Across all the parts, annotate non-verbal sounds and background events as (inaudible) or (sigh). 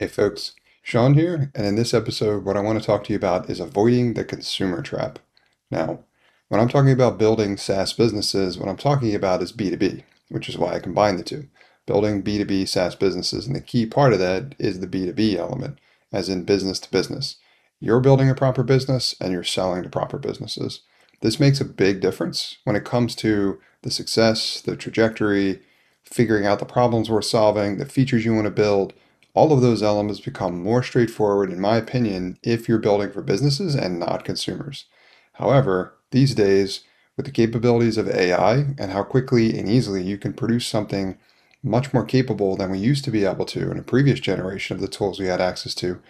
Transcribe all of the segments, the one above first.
Hey folks, Sean here, and in this episode, what I want to talk to you about is avoiding the consumer trap. Now, when I'm talking about building SaaS businesses, what I'm talking about is B2B, which is why I combine the two. Building B2B SaaS businesses, and the key part of that is the B2B element, as in business to business. You're building a proper business and you're selling to proper businesses. This makes a big difference when it comes to the success, the trajectory, figuring out the problems we're solving, the features you want to build all of those elements become more straightforward, in my opinion, if you're building for businesses and not consumers. However, these days, with the capabilities of AI and how quickly and easily you can produce something much more capable than we used to be able to in a previous generation of the tools we had access to,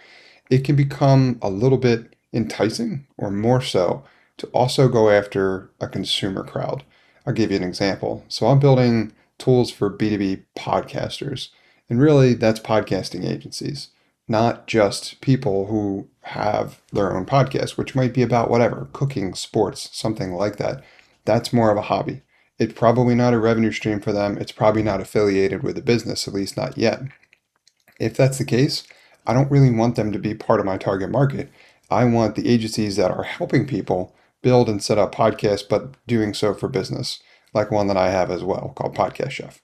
it can become a little bit enticing or more so to also go after a consumer crowd. I'll give you an example. So I'm building tools for B2B podcasters. And really, that's podcasting agencies, not just people who have their own podcast, which might be about whatever cooking, sports, something like that. That's more of a hobby. It's probably not a revenue stream for them. It's probably not affiliated with a business, at least not yet. If that's the case, I don't really want them to be part of my target market. I want the agencies that are helping people build and set up podcasts, but doing so for business, like one that I have as well called Podcast Chef.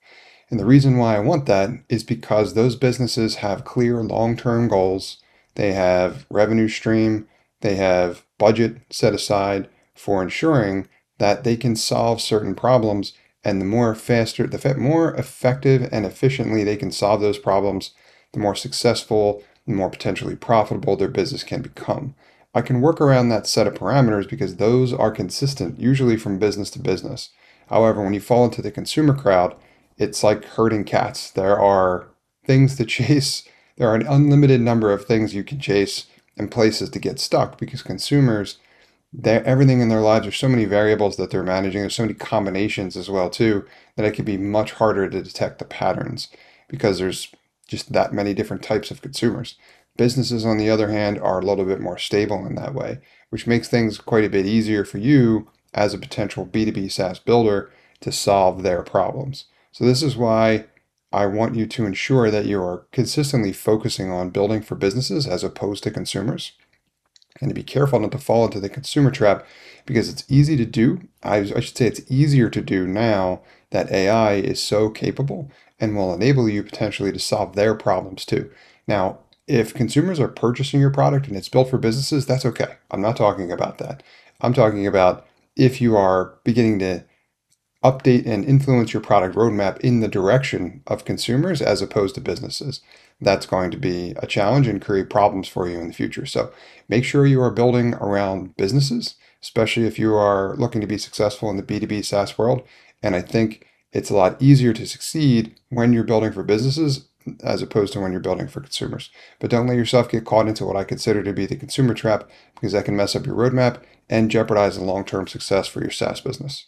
And the reason why I want that is because those businesses have clear long term goals. They have revenue stream, they have budget set aside for ensuring that they can solve certain problems. And the more faster, the more effective and efficiently they can solve those problems, the more successful, the more potentially profitable their business can become. I can work around that set of parameters because those are consistent, usually from business to business. However, when you fall into the consumer crowd, it's like herding cats. There are things to (laughs) chase. There are an unlimited number of things you can chase and places to get stuck because consumers, everything in their lives, there's so many variables that they're managing. There's so many combinations as well too that it can be much harder to detect the patterns because there's just that many different types of consumers. Businesses, on the other hand, are a little bit more stable in that way, which makes things quite a bit easier for you as a potential B2B SaaS builder to solve their problems. So, this is why I want you to ensure that you are consistently focusing on building for businesses as opposed to consumers. And to be careful not to fall into the consumer trap because it's easy to do. I, I should say it's easier to do now that AI is so capable and will enable you potentially to solve their problems too. Now, if consumers are purchasing your product and it's built for businesses, that's okay. I'm not talking about that. I'm talking about if you are beginning to update and influence your product roadmap in the direction of consumers as opposed to businesses. That's going to be a challenge and create problems for you in the future. So make sure you are building around businesses, especially if you are looking to be successful in the B2B SaaS world. And I think it's a lot easier to succeed when you're building for businesses as opposed to when you're building for consumers. But don't let yourself get caught into what I consider to be the consumer trap because that can mess up your roadmap and jeopardize the long term success for your SaaS business.